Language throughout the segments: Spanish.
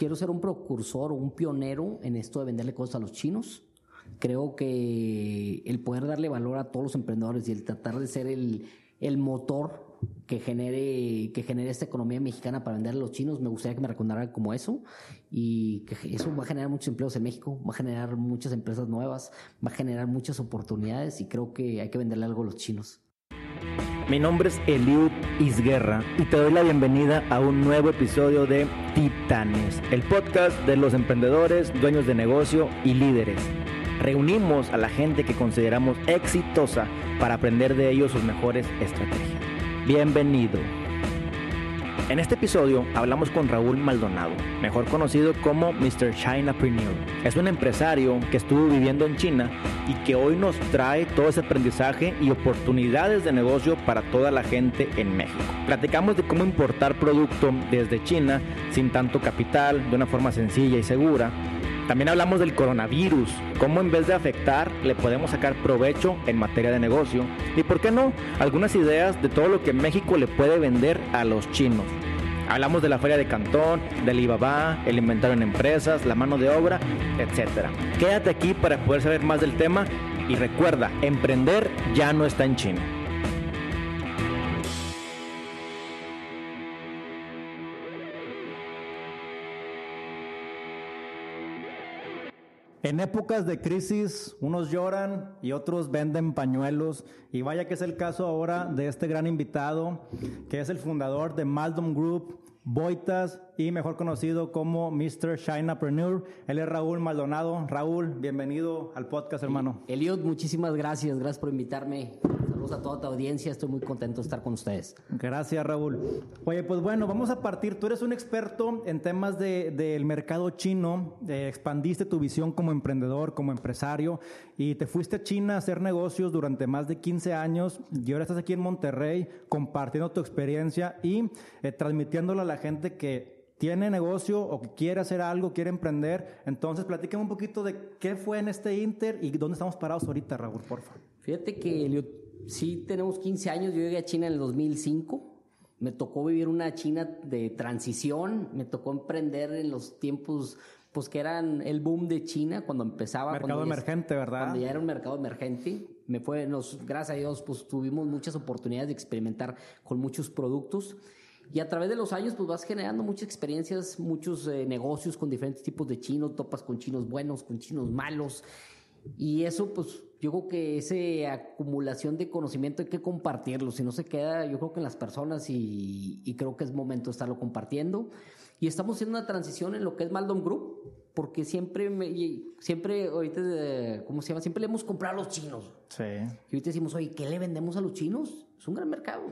quiero ser un precursor, un pionero en esto de venderle cosas a los chinos. Creo que el poder darle valor a todos los emprendedores y el tratar de ser el, el motor que genere, que genere esta economía mexicana para vender a los chinos, me gustaría que me recordaran como eso y que eso va a generar muchos empleos en México, va a generar muchas empresas nuevas, va a generar muchas oportunidades y creo que hay que venderle algo a los chinos. Mi nombre es Eliud Isguerra y te doy la bienvenida a un nuevo episodio de Titanes, el podcast de los emprendedores, dueños de negocio y líderes. Reunimos a la gente que consideramos exitosa para aprender de ellos sus mejores estrategias. Bienvenido. En este episodio hablamos con Raúl Maldonado, mejor conocido como Mr. Chinapreneur. Es un empresario que estuvo viviendo en China y que hoy nos trae todo ese aprendizaje y oportunidades de negocio para toda la gente en México. Platicamos de cómo importar producto desde China sin tanto capital, de una forma sencilla y segura también hablamos del coronavirus, cómo en vez de afectar le podemos sacar provecho en materia de negocio y por qué no, algunas ideas de todo lo que México le puede vender a los chinos. Hablamos de la feria de Cantón, del Alibaba, el inventario en empresas, la mano de obra, etc. Quédate aquí para poder saber más del tema y recuerda, emprender ya no está en China. En épocas de crisis, unos lloran y otros venden pañuelos. Y vaya que es el caso ahora de este gran invitado, que es el fundador de Maldom Group, Boitas y mejor conocido como Mr. Chinapreneur. Él es Raúl Maldonado. Raúl, bienvenido al podcast, hermano. Eliot, muchísimas gracias. Gracias por invitarme. Saludos a toda tu audiencia. Estoy muy contento de estar con ustedes. Gracias, Raúl. Oye, pues bueno, vamos a partir. Tú eres un experto en temas del de, mercado chino. Eh, expandiste tu visión como emprendedor, como empresario y te fuiste a China a hacer negocios durante más de 15 años y ahora estás aquí en Monterrey compartiendo tu experiencia y eh, transmitiéndola a la gente que tiene negocio o que quiere hacer algo, quiere emprender. Entonces, platícame un poquito de qué fue en este Inter y dónde estamos parados ahorita, Raúl, por favor. Fíjate que sí tenemos 15 años, yo llegué a China en el 2005. Me tocó vivir una China de transición, me tocó emprender en los tiempos pues que eran el boom de China cuando empezaba. Mercado emergente, ¿verdad? Cuando ya era un mercado emergente. Me fue, nos, gracias a Dios, pues tuvimos muchas oportunidades de experimentar con muchos productos. Y a través de los años, pues vas generando muchas experiencias, muchos eh, negocios con diferentes tipos de chinos, topas con chinos buenos, con chinos malos. Y eso, pues yo creo que esa acumulación de conocimiento hay que compartirlo. Si no se queda, yo creo que en las personas y, y creo que es momento de estarlo compartiendo. Y estamos haciendo una transición en lo que es Maldon Group, porque siempre, me, siempre, ahorita, eh, ¿cómo se llama? Siempre le hemos comprado a los chinos. Sí. Y ahorita decimos, oye, ¿qué le vendemos a los chinos? Es un gran mercado.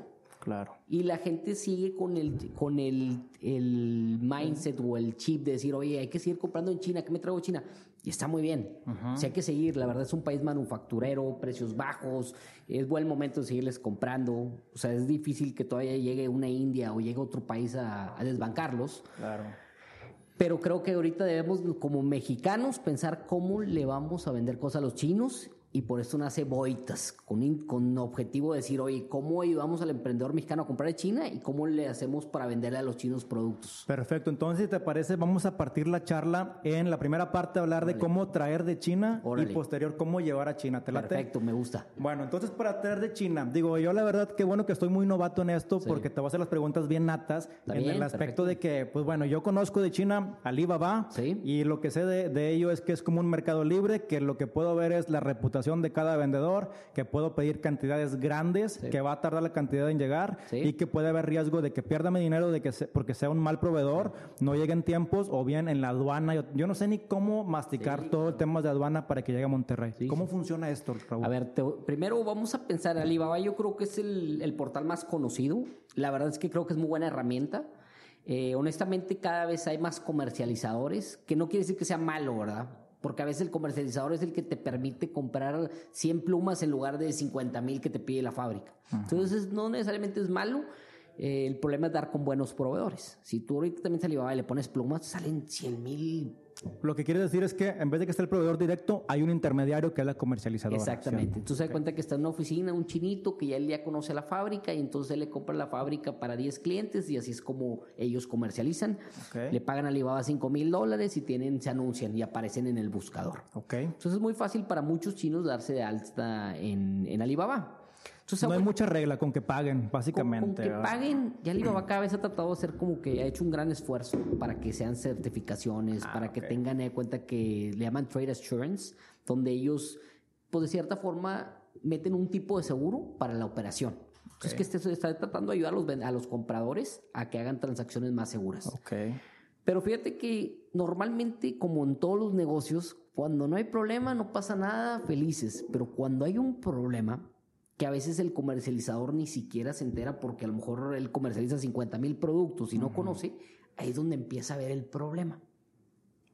Claro. Y la gente sigue con el, con el, el mindset o el chip de decir, oye, hay que seguir comprando en China, ¿qué me traigo China? Y está muy bien. O sea, hay que seguir. La verdad es un país manufacturero, precios bajos, es buen momento de seguirles comprando. O sea, es difícil que todavía llegue una India o llegue otro país a, a desbancarlos. Claro. Pero creo que ahorita debemos, como mexicanos, pensar cómo le vamos a vender cosas a los chinos y por eso nace Boitas, con, con objetivo de decir, oye, ¿cómo ayudamos al emprendedor mexicano a comprar de China y cómo le hacemos para venderle a los chinos productos? Perfecto, entonces, si te parece, vamos a partir la charla en la primera parte, hablar de cómo traer de China y posterior cómo llevar a China. ¿Te late? Perfecto, me gusta. Bueno, entonces, para traer de China, digo, yo la verdad que bueno que estoy muy novato en esto porque te voy a hacer las preguntas bien natas en el aspecto de que, pues bueno, yo conozco de China Alibaba y lo que sé de, de ello es que es como un mercado libre, que lo que puedo ver es la reputación de cada vendedor, que puedo pedir cantidades grandes, que va a tardar la cantidad en llegar y que puede haber riesgo de que pierda mi dinero de que porque sea un mal proveedor, no llegue en tiempos o bien en la aduana. Yo, no sé ni cómo masticar todo el tema de aduana para que llegue a Monterrey. ¿Cómo funciona esto, Raúl? A ver, primero vamos a pensar, Alibaba yo creo que es el, el, portal más conocido. La verdad es que creo que es muy buena herramienta. Eh, honestamente, cada vez hay más comercializadores, que no quiere decir que sea malo, ¿verdad? Porque a veces el comercializador es el que te permite comprar 100 plumas en lugar de 50 mil que te pide la fábrica. Entonces, no necesariamente es malo. el problema es dar con buenos proveedores. Si tú ahorita también se y le pones plumas, salen 100 mil Lo que quiere decir es que en vez de que esté el proveedor directo, hay un intermediario que es la comercializadora. Exactamente. Entonces se da cuenta que está en una oficina un chinito que ya él ya conoce la fábrica y entonces él le compra la fábrica para 10 clientes y así es como ellos comercializan. Le pagan a Alibaba 5 mil dólares y tienen, se anuncian y aparecen en el buscador. Okay. Entonces es muy fácil para muchos chinos darse de alta en, en Alibaba no hay mucha regla con que paguen, básicamente. Con, que paguen, ya Alibaba cada vez ha tratado de hacer como que ha hecho un gran esfuerzo para que sean certificaciones, ah, para que tengan en cuenta que le llaman Trade Assurance, donde ellos, pues de cierta forma, meten un tipo de seguro para la operación. Entonces, que este, está tratando de ayudar a los, a los compradores a que hagan transacciones más seguras. Okay. Pero fíjate que normalmente, como en todos los negocios, cuando no hay problema, no pasa nada, felices. Pero cuando hay un problema, que a veces el comercializador ni siquiera se entera porque a lo mejor él comercializa 50 mil productos y no conoce, ahí es donde empieza a ver el problema.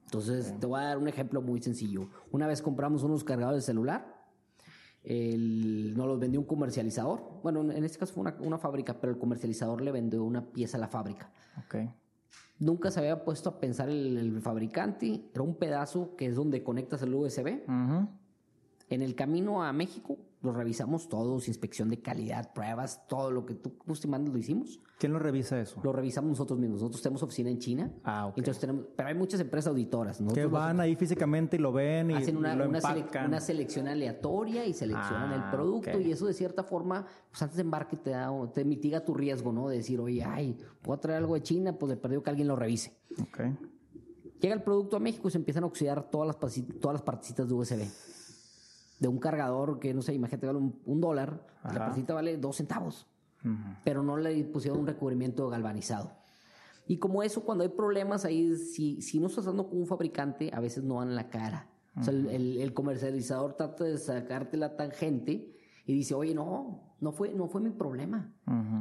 Entonces, te voy a dar un ejemplo muy sencillo. Una vez compramos unos cargadores de celular, el, nos los vendió un comercializador. Bueno, en este caso fue una, fábrica, pero el comercializador le vendió una pieza a la fábrica. Okay. Nunca se había puesto a pensar el, fabricante. Era un pedazo que es donde conectas el USB. En el camino a México lo revisamos todos, inspección de calidad, pruebas, todo lo que tú guste mandas lo hicimos. ¿Quién lo revisa eso? Lo revisamos nosotros mismos. Nosotros tenemos oficina en China. Ah, ok. Entonces tenemos, pero hay muchas empresas auditoras. que van ahí físicamente y lo ven y hacen una, lo una, selección aleatoria y seleccionan el ah, producto y eso de cierta forma, pues antes de embarque te, da, te mitiga tu riesgo, ¿no? De decir, oye, ay, puedo traer algo de China, pues de perdido que alguien lo revise. Ok. Llega el producto a México y se empiezan a oxidar todas las, todas las partecitas de USB de un cargador que, no sé, imagínate, vale un, dólar, la pasita vale dos centavos, pero no le pusieron un recubrimiento galvanizado. Y como eso, cuando hay problemas ahí, si, si no estás dando con un fabricante, a veces no van en la cara. O sea, el, el, comercializador trata de sacarte la tangente y dice, oye, no, no fue, no fue mi problema.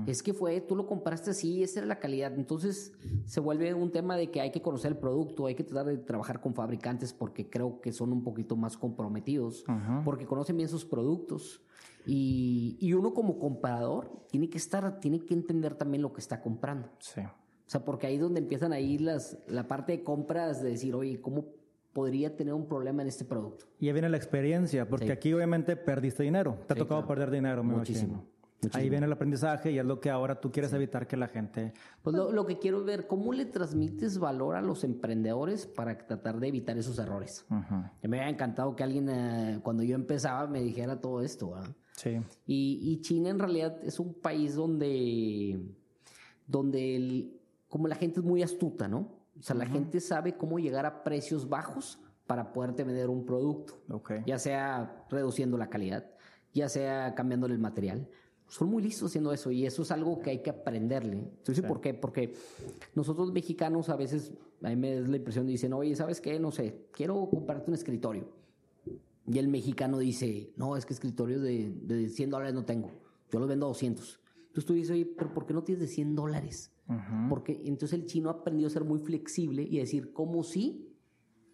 Es que fue, tú lo compraste así, esa era la calidad. Entonces se vuelve un tema de que hay que conocer el producto, hay que tratar de trabajar con fabricantes porque creo que son un poquito más comprometidos, porque conocen bien sus productos. Y, y, uno como comprador tiene que estar, tiene que entender también lo que está comprando. Sí. O sea, porque ahí es donde empiezan a ir las, la parte de compras de decir, oye, ¿cómo podría tener un problema en este producto. Y ahí viene la experiencia, porque aquí obviamente perdiste dinero. Te ha tocado perder dinero, Muchísimo. Ahí viene el aprendizaje y es lo que ahora tú quieres evitar que la gente... Pues lo, que quiero ver, ¿cómo le transmites valor a los emprendedores para tratar de evitar esos errores? Me había encantado que alguien eh, cuando yo empezaba me dijera todo esto. Sí. Y, y, China en realidad es un país donde, donde el, como la gente es muy astuta, ¿no? O sea, la gente sabe cómo llegar a precios bajos para poderte vender un producto. Ya sea reduciendo la calidad, ya sea cambiándole el material. Son muy listos haciendo eso y eso es algo que hay que aprenderle. Entonces, ¿por qué? Porque nosotros mexicanos a veces, a mí me da la impresión, dicen, oye, ¿sabes qué? No sé, quiero comprarte un escritorio. Y el mexicano dice, no, es que escritorios de, de 100 dólares no tengo. Yo los vendo a 200. Entonces tú dices, oye, pero ¿por qué no tienes de 100 dólares? Porque entonces el chino ha aprendido a ser muy flexible y a decir, ¿cómo sí?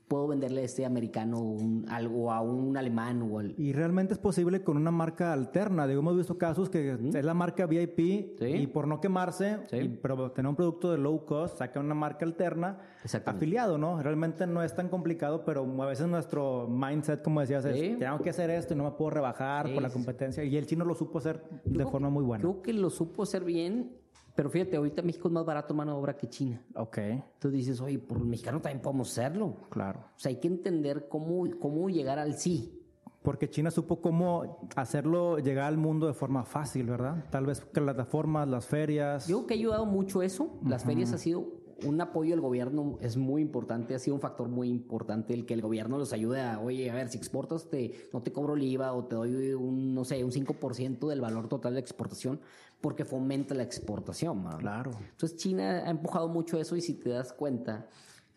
puedo venderle a este americano un, algo a un alemán o Y realmente es posible con una marca alterna. Digo, hemos visto casos que es la marca VIP y por no quemarse, pero tener un producto de low cost, saca una marca alterna afiliado, ¿no? Realmente no es tan complicado, pero a veces nuestro mindset, como decías, es tengo que hacer esto y no me puedo rebajar por la competencia. Y el chino lo supo hacer de forma muy buena. Creo que lo supo hacer bien pero fíjate, ahorita México es más barato mano de obra que China. Ok. Entonces dices, oye, por mexicano también podemos serlo. Claro. O sea, hay que entender cómo, cómo llegar al sí. Porque China supo cómo hacerlo llegar al mundo de forma fácil, ¿verdad? Tal vez plataformas, las ferias. Yo creo que ha ayudado mucho eso. Las ferias ha sido un apoyo del gobierno es muy importante, ha sido un factor muy importante el que el gobierno los ayude a, oye, a ver, si exportas, te, no te cobro el IVA o te doy un, no sé, un 5% del valor total de exportación porque fomenta la exportación. Claro. Entonces China ha empujado mucho eso y si te das cuenta,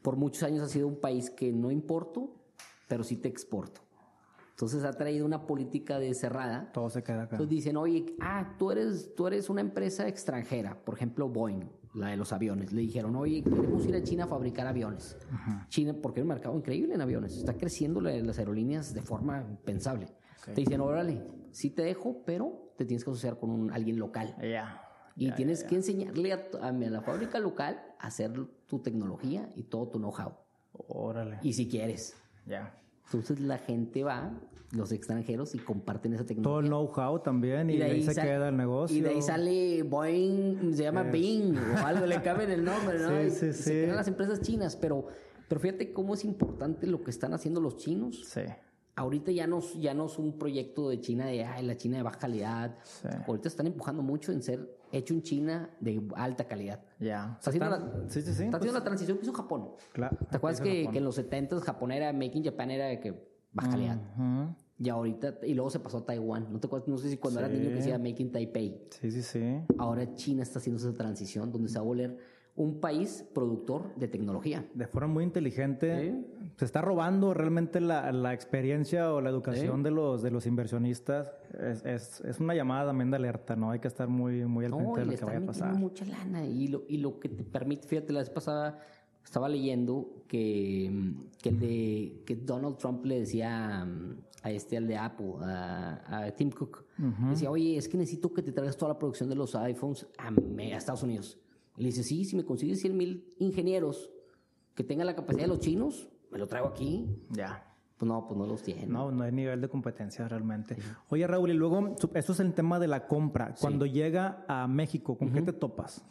por muchos años ha sido un país que no importo, pero sí te exporto. Entonces ha traído una política de cerrada. Todo se queda acá. Entonces dicen, oye, ah, tú eres, tú eres una empresa extranjera, por ejemplo Boeing la de los aviones. Le dijeron, oye, queremos ir a China a fabricar aviones. China, porque es un mercado increíble en aviones. Está creciendo las aerolíneas de forma impensable. Te dicen, órale, sí te dejo, pero te tienes que asociar con un, alguien local. Y tienes que enseñarle a, a, la fábrica local a hacer tu tecnología y todo tu know-how. Órale. Y si quieres. Ya. Entonces la gente va, los extranjeros, y comparten esa Todo el tecnología. know-how también y, de ahí, se queda el negocio. Y de ahí sale Boeing, se llama Es- Bing o algo, le cambian el nombre, ¿no? Sí, Y sí, se sí. quedan las empresas chinas, pero, pero fíjate cómo es importante lo que están haciendo los chinos. Sí. Ahorita ya no, es- ya no es un proyecto de China de ay, la China de baja calidad. Sí. Ahorita están empujando mucho en ser hecho en China de alta calidad. Ya. Está haciendo, la, sí, sí, sí. está pues, haciendo la transición que hizo Japón. claro. ¿Te acuerdas que, en los 70 Japón era Make in Japan era de que baja calidad? Y ahorita, y luego se pasó a Taiwán. ¿No te acuerdas? No sé si cuando eras Sí. niño que decía Make in Taipei. Sí, sí, sí. Ahora China está haciendo esa transición donde se va a volver un país productor de tecnología. De forma muy inteligente. Se está robando realmente la, la experiencia o la educación Sí. de los de los inversionistas. Es, es, es una llamada también de alerta, ¿no? Hay que estar muy, muy al No, de lo que vaya a pasar. mucha lana. Y lo, y lo que te permite, fíjate, la vez pasada estaba leyendo que, que el de que Donald Trump le decía mm, a este, al de Apple, a, a Tim Cook, decía, oye, es que necesito que te traigas toda la producción de los iPhones a Estados Unidos. Y le dice, sí, si me consigues 100 mil ingenieros que tengan la capacidad de los chinos, me lo traigo aquí. Ya. Pues no, pues no los tienen. No, no hay nivel de competencia realmente. Oye, Raúl, y luego, esto es el tema de la compra. Cuando llega a México, ¿con qué te topas?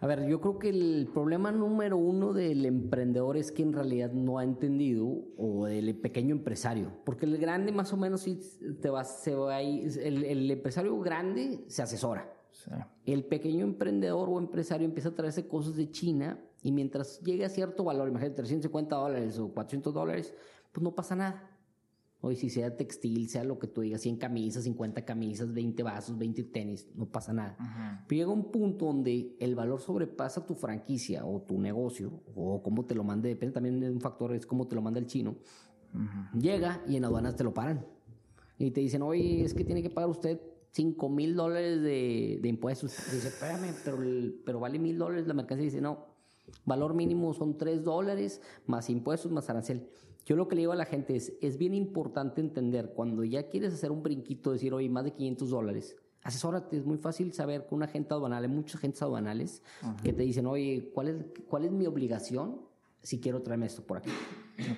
A ver, yo creo que el problema número uno del emprendedor es que en realidad no ha entendido, o del pequeño empresario, porque el grande más o menos sí te va, se va ahí, el, el empresario grande se asesora. Sí. El pequeño emprendedor o empresario empieza a traerse cosas de China y mientras llegue a cierto valor, imagínate 350 dólares o 400 dólares, pues no pasa nada. Hoy si sea textil, sea lo que tú digas, 100 camisas, 50 camisas, 20 vasos, 20 tenis, no pasa nada. Pero llega un punto donde el valor sobrepasa tu franquicia o tu negocio o cómo te lo mande, depende también de un factor, es cómo te lo manda el chino. Llega y en aduanas te lo paran. Y te dicen, oye, es que tiene que pagar usted 5 mil dólares de, de impuestos. Dice, espérame, pero, pero vale mil dólares la mercancía. Dice, no, valor mínimo son 3 dólares más impuestos más arancel. Yo lo que le digo a la gente es, es bien importante entender cuando ya quieres hacer un brinquito, decir, oye, más de 500 dólares, asesórate, es muy fácil saber con un agente aduanal, hay muchos agentes aduanales que te dicen, oye, ¿cuál es, ¿cuál es mi obligación si quiero traerme esto por aquí?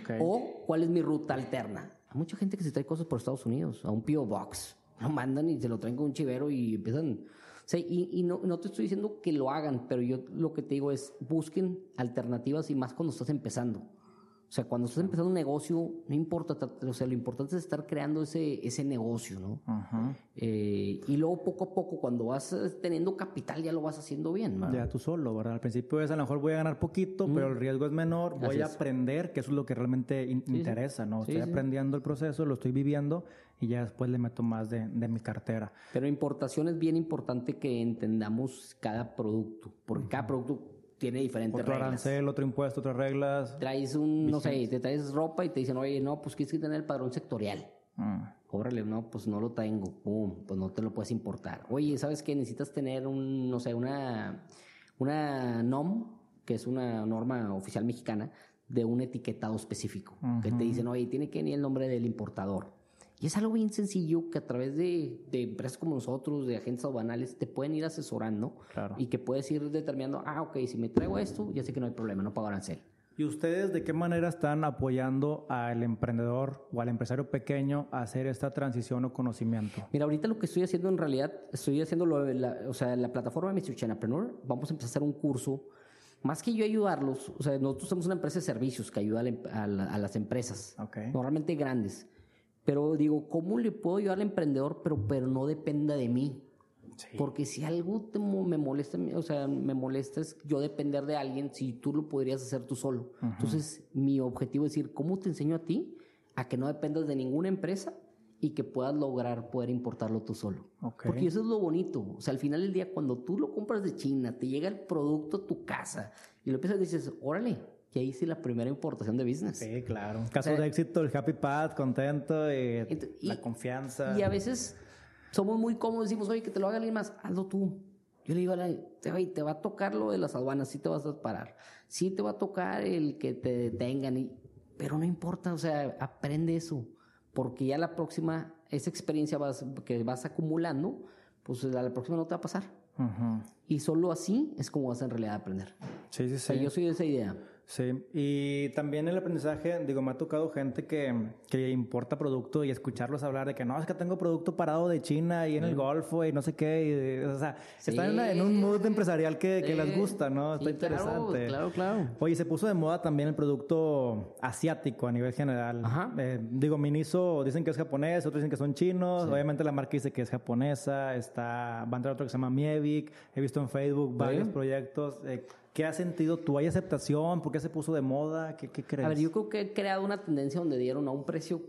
Ok. O cuál es mi ruta alterna. Hay mucha gente que se trae cosas por Estados Unidos, a un P.O. Box. Lo mandan y se lo traen con un chivero y empiezan. O sea, y, y no, no te estoy diciendo que lo hagan, pero yo lo que te digo es busquen alternativas y más cuando estás empezando. O sea, cuando estás empezando un negocio, no importa, o sea, lo importante es estar creando ese, ese negocio, ¿no? Ajá. Eh, y luego poco a poco, cuando vas teniendo capital, ya lo vas haciendo bien, ¿verdad? Ya tú solo, ¿verdad? Al principio es a lo mejor voy a ganar poquito, pero el riesgo es menor, voy a aprender, que eso es lo que realmente in- interesa, ¿no? Sí, estoy sí. aprendiendo el proceso, lo estoy viviendo y ya después le meto más de, de mi cartera. Pero importación es bien importante que entendamos cada producto, porque cada producto tiene diferentes Otro reglas. arancel, otro impuesto, otras reglas. Traes un, no sé, te traes ropa y te dicen, oye, no, pues quieres que tener el padrón sectorial. Mm. Órale, no, pues no lo tengo. Pum, pues no te lo puedes importar. Oye, ¿sabes qué? Necesitas tener un, no sé, una, una NOM, que es una norma oficial mexicana, de un etiquetado específico. Que te dicen, oye, tiene que venir el nombre del importador. Y es algo bien sencillo que a través de, de empresas como nosotros, de agentes aduanales, te pueden ir asesorando Claro. y que puedes ir determinando, ah, ok, si me traigo esto, ya sé que no hay problema, no pago arancel. ¿Y ustedes de qué manera están apoyando al emprendedor o al empresario pequeño a hacer esta transición o conocimiento? Mira, ahorita lo que estoy haciendo en realidad, estoy haciendo lo la, o sea, la plataforma de Mr. Chanapreneur, vamos a empezar a hacer un curso. Más que yo ayudarlos, o sea, nosotros somos una empresa de servicios que ayuda a, la a la- a las empresas, Ok. normalmente grandes. Pero digo, ¿cómo le puedo ayudar al emprendedor, pero, pero no dependa de mí? Porque si algo te me molesta, o sea, me molesta es yo depender de alguien si tú lo podrías hacer tú solo. Entonces, mi objetivo es decir, ¿cómo te enseño a ti a que no dependas de ninguna empresa y que puedas lograr poder importarlo tú solo? Porque eso es lo bonito. O sea, al final del día, cuando tú lo compras de China, te llega el producto a tu casa y lo empiezas y dices, órale, ya hice la primera importación de business. Sí, claro. Caso O sea- de éxito, el happy path, contento, y Ent- y- la confianza. Y a veces somos muy cómodos, decimos, oye, que te lo haga alguien más, hazlo tú. Yo le digo a la oye, te va a tocar lo de las aduanas, sí te vas a parar, sí te va a tocar el que te detengan, y, pero no importa, o sea, aprende eso, porque ya la próxima, esa experiencia vas, que vas acumulando, pues a la próxima no te va a pasar. Ujú. Y solo así es como vas a en realidad aprender. Sí, sí, O sea, sí. yo soy de esa idea. Sí, y también el aprendizaje, digo, me ha tocado gente que, que importa producto y escucharlos hablar de que no, es que tengo producto parado de China y en el Golfo y no sé qué. o sea, están en, un mood empresarial que, que les gusta, ¿no? Está interesante. Claro, claro, Oye, se puso de moda también el producto asiático a nivel general. Ajá. Eh, digo, Miniso dicen que es japonés, otros dicen que son chinos. Obviamente la marca dice que es japonesa. Está, va a entrar otro que se llama Mievik. He visto en Facebook varios proyectos. Eh, ¿Qué has sentido tú? ¿Hay aceptación? ¿Por qué se puso de moda? ¿Qué, qué crees? A ver, yo creo que he creado una tendencia donde dieron a un precio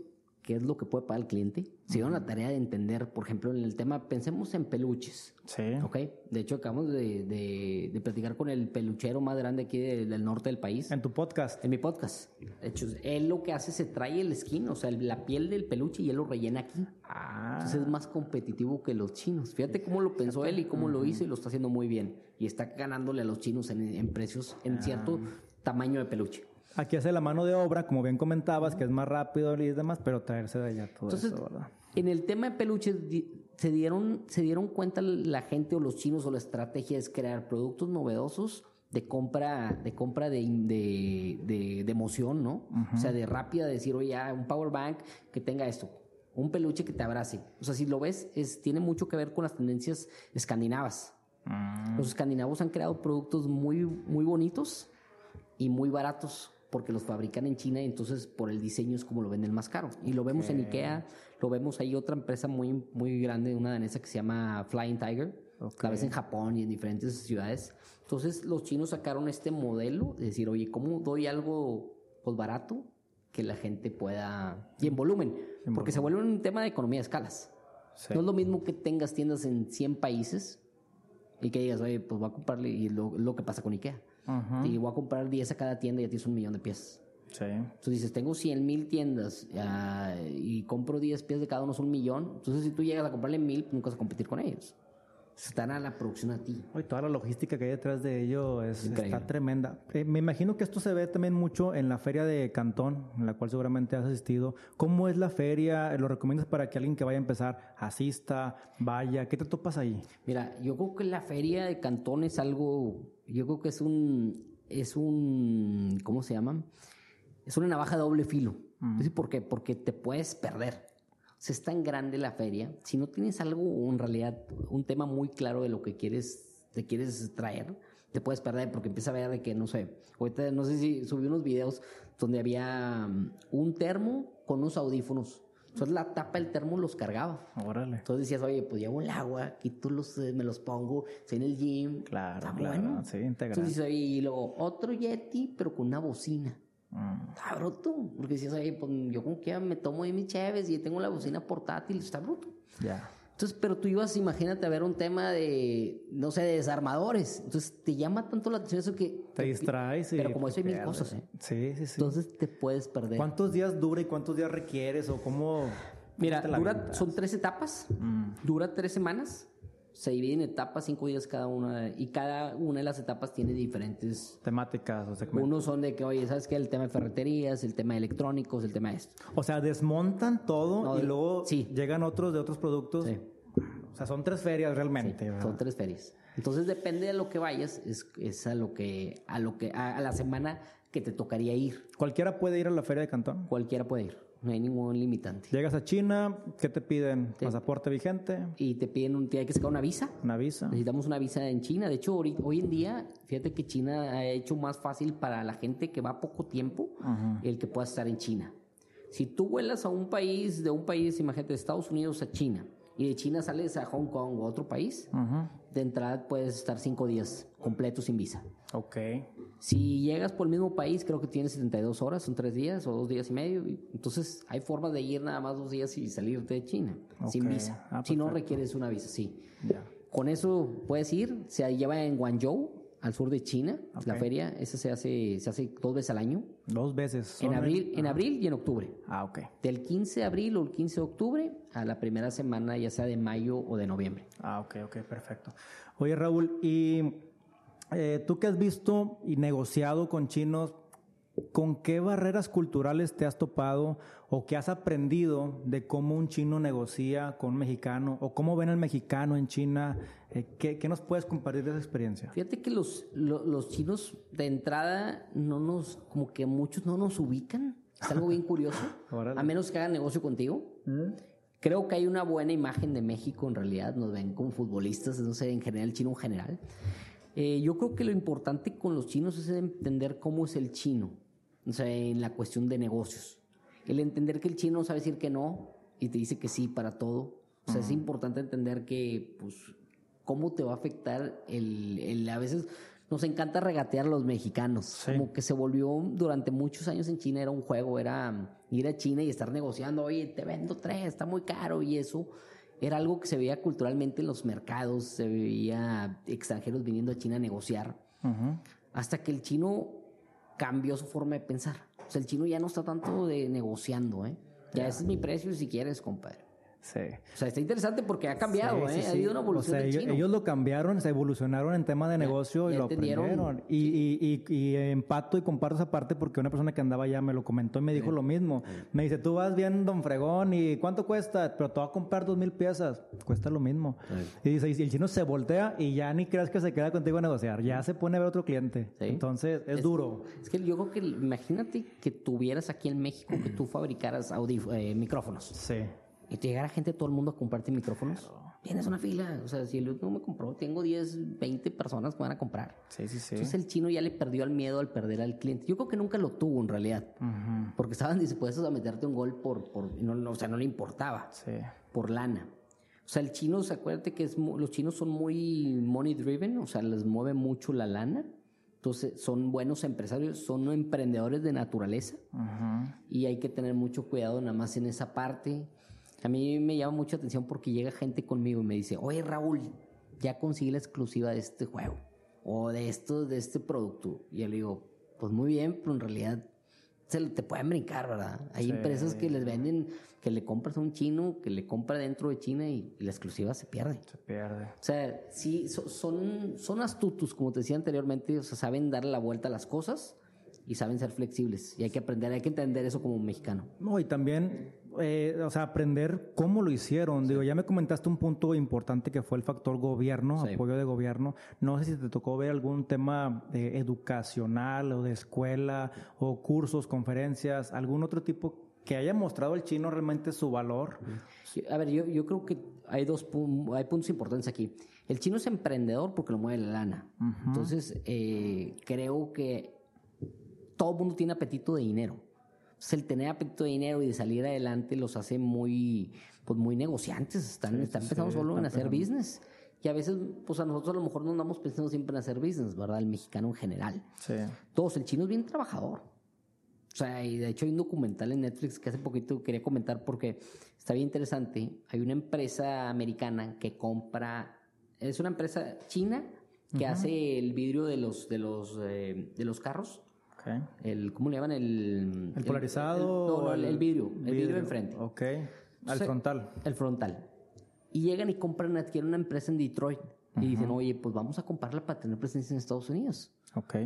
qué es lo que puede pagar el cliente. Se dieron la tarea de entender, por ejemplo, en el tema, pensemos en peluches. Sí. Ok. De hecho, acabamos de, de, platicar con el peluchero más grande aquí del norte del país. En tu podcast. En mi podcast. De hecho, él lo que hace, se trae el skin, o sea, la piel del peluche y él lo rellena aquí. Ah. Entonces es más competitivo que los chinos. Fíjate cómo lo pensó él y cómo lo hizo y lo está haciendo muy bien. Y está ganándole a los chinos en, precios, en ah. cierto tamaño de peluche. Aquí hace la mano de obra, como bien comentabas, que es más rápido y demás, pero traerse de allá todo eso, ¿verdad? En el tema de peluches se dieron, se dieron cuenta la gente o los chinos o la estrategia es crear productos novedosos de compra, de compra de, de, de, emoción, ¿no? O sea, de rápida decir, oye, un power bank que tenga esto, un peluche que te abrace. O sea, si lo ves, es, tiene mucho que ver con las tendencias escandinavas. Mm. Los escandinavos han creado productos muy, muy bonitos y muy baratos porque los fabrican en China y entonces por el diseño es como lo venden más caro. Y lo vemos en Ikea, lo vemos ahí otra empresa muy, muy grande, una danesa que se llama Flying Tiger, la ves en Japón y en diferentes ciudades. Entonces los chinos sacaron este modelo de decir, oye, ¿cómo doy algo pues barato que la gente pueda... y en volumen, porque se vuelve un tema de economía de escalas. No es lo mismo que tengas tiendas en 100 países y que digas, oye, pues voy a comprarle, y lo, lo que pasa con Ikea y voy a comprar 10 a cada tienda y ya tienes un millón de piezas. Sí. Entonces dices, tengo 100 mil tiendas y compro 10 piezas de cada uno, son un millón. Entonces si tú llegas a comprarle mil, nunca vas a competir con ellos están a la producción a ti. Y toda la logística que hay detrás de ello es, está tremenda. Eh, me imagino que esto se ve también mucho en la feria de Cantón, en la cual seguramente has asistido. ¿Cómo es la feria? ¿Lo recomiendas para que alguien que vaya a empezar asista, vaya? ¿Qué te topas ahí? Mira, yo creo que la feria de Cantón es algo, yo creo que es un, es un, ¿cómo se llama? Es una navaja de doble filo. ¿Por qué? Porque te puedes perder sea, es tan grande la feria, si no tienes algo, en realidad, un tema muy claro de lo que quieres, te quieres traer, te puedes perder porque empieza a ver de que, no sé, ahorita no sé si subí unos videos donde había um, un termo con unos audífonos. Entonces la tapa del termo los cargaba. Órale. Entonces decías, oye, pues llevo el agua, y tú los, eh, me los pongo, estoy en el gym. Claro, Está claro. Bueno. Sí, Entonces y luego otro Yeti, pero con una bocina. Está bruto. Porque si oye, pues yo como que me tomo de mis chaves y tengo la bocina portátil, está bruto. Ya. Entonces, pero tú ibas, imagínate, a ver un tema de, no sé, de desarmadores. Entonces, te llama tanto la atención eso que... Te distraes. Pero como eso hay mil cosas, ¿eh? Sí, sí, sí. Entonces, te puedes perder. ¿Cuántos días dura y cuántos días requieres o cómo...? Mira, dura, son tres etapas. Mm. Dura tres semanas se divide en etapas, cinco días cada una, y cada una de las etapas tiene diferentes temáticas o segmentos. Unos son de que, oye, ¿sabes qué? El tema de ferreterías, el tema de electrónicos, el tema de esto. O sea, desmontan todo y luego llegan otros de otros productos. Sí. O sea, son tres ferias realmente. son tres ferias. Entonces depende de lo que vayas, es, es a lo que, a lo que, a la semana que te tocaría ir. ¿Cualquiera puede ir a la feria de Cantón? Cualquiera puede ir. No hay ningún limitante. Llegas a China, ¿qué te piden? ¿Pasaporte vigente? Y te piden un, hay que sacar una visa. Una visa. Necesitamos una visa en China. De hecho, hoy, hoy en día, fíjate que China ha hecho más fácil para la gente que va poco tiempo el que pueda estar en China. Si tú vuelas a un país, de un país, imagínate, de Estados Unidos a China, y de China sales a Hong Kong o otro país, de entrada puedes estar cinco días completos sin visa. Ok. Si llegas por el mismo país, creo que tienes 72 horas, son tres días o dos días y medio. entonces hay formas de ir nada más dos días y salirte de China sin visa. Ah, si no requieres una visa, sí. Con eso puedes ir. Se lleva en Guangzhou, al sur de China. La feria, esa se hace, se hace dos veces al año. Dos veces. En abril, en abril y en octubre. Ah, ok. Del 15 de abril o el 15 de octubre a la primera semana, ya sea de mayo o de noviembre. Ah, ok, ok, perfecto. Oye, Raúl, y eh, tú que has visto y negociado con chinos, ¿con qué barreras culturales te has topado o qué has aprendido de cómo un chino negocia con un mexicano o cómo ven al mexicano en China? Eh, ¿qué, ¿qué, nos puedes compartir de esa experiencia? Fíjate que los, los, los, chinos de entrada no nos, como que muchos no nos ubican. Es algo bien curioso. a menos que hagan negocio contigo. ¿Mm? Creo que hay una buena imagen de México en realidad. Nos ven como futbolistas, no sé, en general, el chino en general. Eh, yo creo que lo importante con los chinos es entender cómo es el chino, o sea, en la cuestión de negocios. El entender que el chino sabe decir que no y te dice que sí para todo. O sea, es importante entender que, pues, cómo te va a afectar el, el a veces nos encanta regatear a los mexicanos. Como que se volvió durante muchos años en China, era un juego, era ir a China y estar negociando, oye, te vendo tres, está muy caro y eso era algo que se veía culturalmente en los mercados, se veía extranjeros viniendo a China a negociar, hasta que el chino cambió su forma de pensar. O sea, el chino ya no está tanto de negociando, ¿eh? Ya ese es mi precio si quieres, compadre. Sí. O sea, está interesante porque ha cambiado, ¿eh? Ha habido una evolución. O sea, ellos, lo cambiaron, se evolucionaron en tema de negocio y lo aprendieron. Y, y, y, y, empato y comparto esa parte porque una persona que andaba allá me lo comentó y me dijo lo mismo. Me dice, tú vas bien, don Fregón, ¿y cuánto cuesta? Pero te va a comprar dos mil piezas. Cuesta lo mismo. Y dice, y el chino se voltea y ya ni creas que se queda contigo a negociar. Ya se pone a ver otro cliente. Entonces, es, duro. Es que yo creo que, imagínate que tuvieras aquí en México que tú fabricaras eh, micrófonos. Sí y te llegara gente, todo el mundo a comprarte micrófonos. Tienes una fila. O sea, si el no me compró, tengo 10, 20 personas que van a comprar. Sí, sí, sí. Entonces el chino ya le perdió el miedo al perder al cliente. Yo creo que nunca lo tuvo en realidad. Porque estaban dispuestos a meterte un gol por. por no, o sea, no le importaba. Sí. Por lana. O sea, el chino, acuérdate que es, los chinos son muy money driven, o sea, les mueve mucho la lana. Entonces, son buenos empresarios, son emprendedores de naturaleza. Y hay que tener mucho cuidado nada más en esa parte. A mí me llama mucha atención porque llega gente conmigo y me dice, oye Raúl, ya conseguí la exclusiva de este juego o de esto, de este producto. Y yo le digo, pues muy bien, pero en realidad se te pueden brincar, ¿verdad? Hay empresas que les venden, que le compras a un chino, que le compra dentro de China y, la exclusiva se pierde. Se pierde. O sea, sí, son, son astutos, como te decía anteriormente, o sea, saben darle la vuelta a las cosas y saben ser flexibles. Y hay que aprender, hay que entender eso como mexicano. No, y también eh, o sea, aprender cómo lo hicieron. Digo, ya me comentaste un punto importante que fue el factor gobierno, apoyo de gobierno. No sé si te tocó ver algún tema educacional o de escuela o cursos, conferencias, algún otro tipo que haya mostrado el chino realmente su valor. A ver, yo, yo creo que hay dos hay puntos importantes aquí. El chino es emprendedor porque lo mueve la lana. Entonces, eh, creo que todo el mundo tiene apetito de dinero el tener apetito de dinero y de salir adelante los hace muy, pues muy negociantes. Están, están pensando solo en hacer business. Y a veces, pues a nosotros a lo mejor no andamos pensando siempre en hacer business, ¿verdad? El mexicano en general. Sí. Todos, el chino es bien trabajador. O sea, y de hecho hay un documental en Netflix que hace poquito quería comentar porque está bien interesante. Hay una empresa americana que compra, es una empresa china que hace el vidrio de los, de los, eh, de los carros el, ¿Cómo le llaman? El, ¿El polarizado? El, no, el, vidrio, el vidrio enfrente. Ok. Al frontal. El frontal. Y llegan y compran, adquieren una empresa en Detroit. Y dicen, oye, pues vamos a comprarla para tener presencia en Estados Unidos. Ok.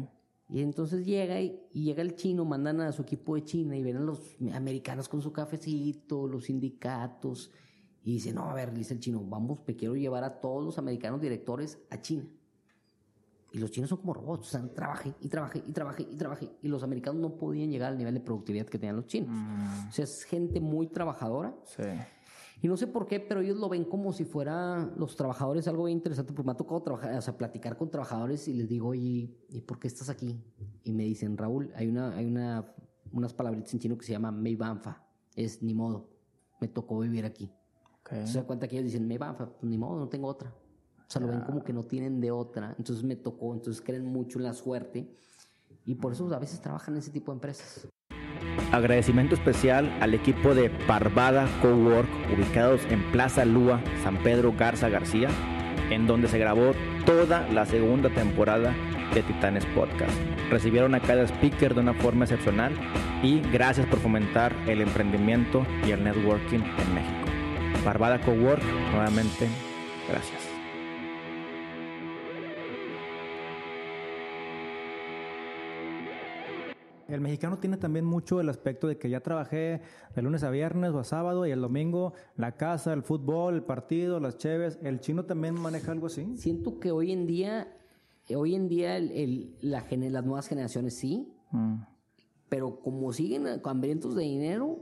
Y entonces llega y, llega el chino, mandan a su equipo de China y ven a los americanos con su cafecito, los sindicatos. Y dicen, no, a ver, dice el chino, vamos, me quiero llevar a todos los americanos directores a China. Y los chinos son como robots, o sea, trabaje y trabaje y trabaje y trabaje. Y los americanos no podían llegar al nivel de productividad que tenían los chinos. Mm. O sea, es gente muy trabajadora. Sí. Y no sé por qué, pero ellos lo ven como si fuera los trabajadores algo bien interesante. Pues me ha tocado trabajar, o sea, platicar con trabajadores y les digo, oye, ¿y por qué estás aquí? Y me dicen, Raúl, hay una, hay una, unas palabritas en chino que se llama Meibanfa. Es ni modo, me tocó vivir aquí. Okay. Se da cuenta que ellos dicen, Meibanfa, pues ni modo, no tengo otra. Sea, lo ven como que no tienen de otra. Entonces me tocó, entonces creen mucho en la suerte. Y por eso a veces trabajan en ese tipo de empresas. Agradecimiento especial al equipo de Parvada Cowork, ubicados en Plaza Lúa, San Pedro Garza García, en donde se grabó toda la segunda temporada de Titanes Podcast. Recibieron a cada speaker de una forma excepcional y gracias por fomentar el emprendimiento y el networking en México. Parvada Cowork, nuevamente, gracias. El mexicano tiene también mucho el aspecto de que ya trabajé de lunes a viernes o a sábado y el domingo la casa, el fútbol, el partido, las cheves. ¿El chino también maneja algo así? Siento que hoy en día, hoy en día el, la, las nuevas generaciones sí, mm. pero como siguen hambrientos de dinero,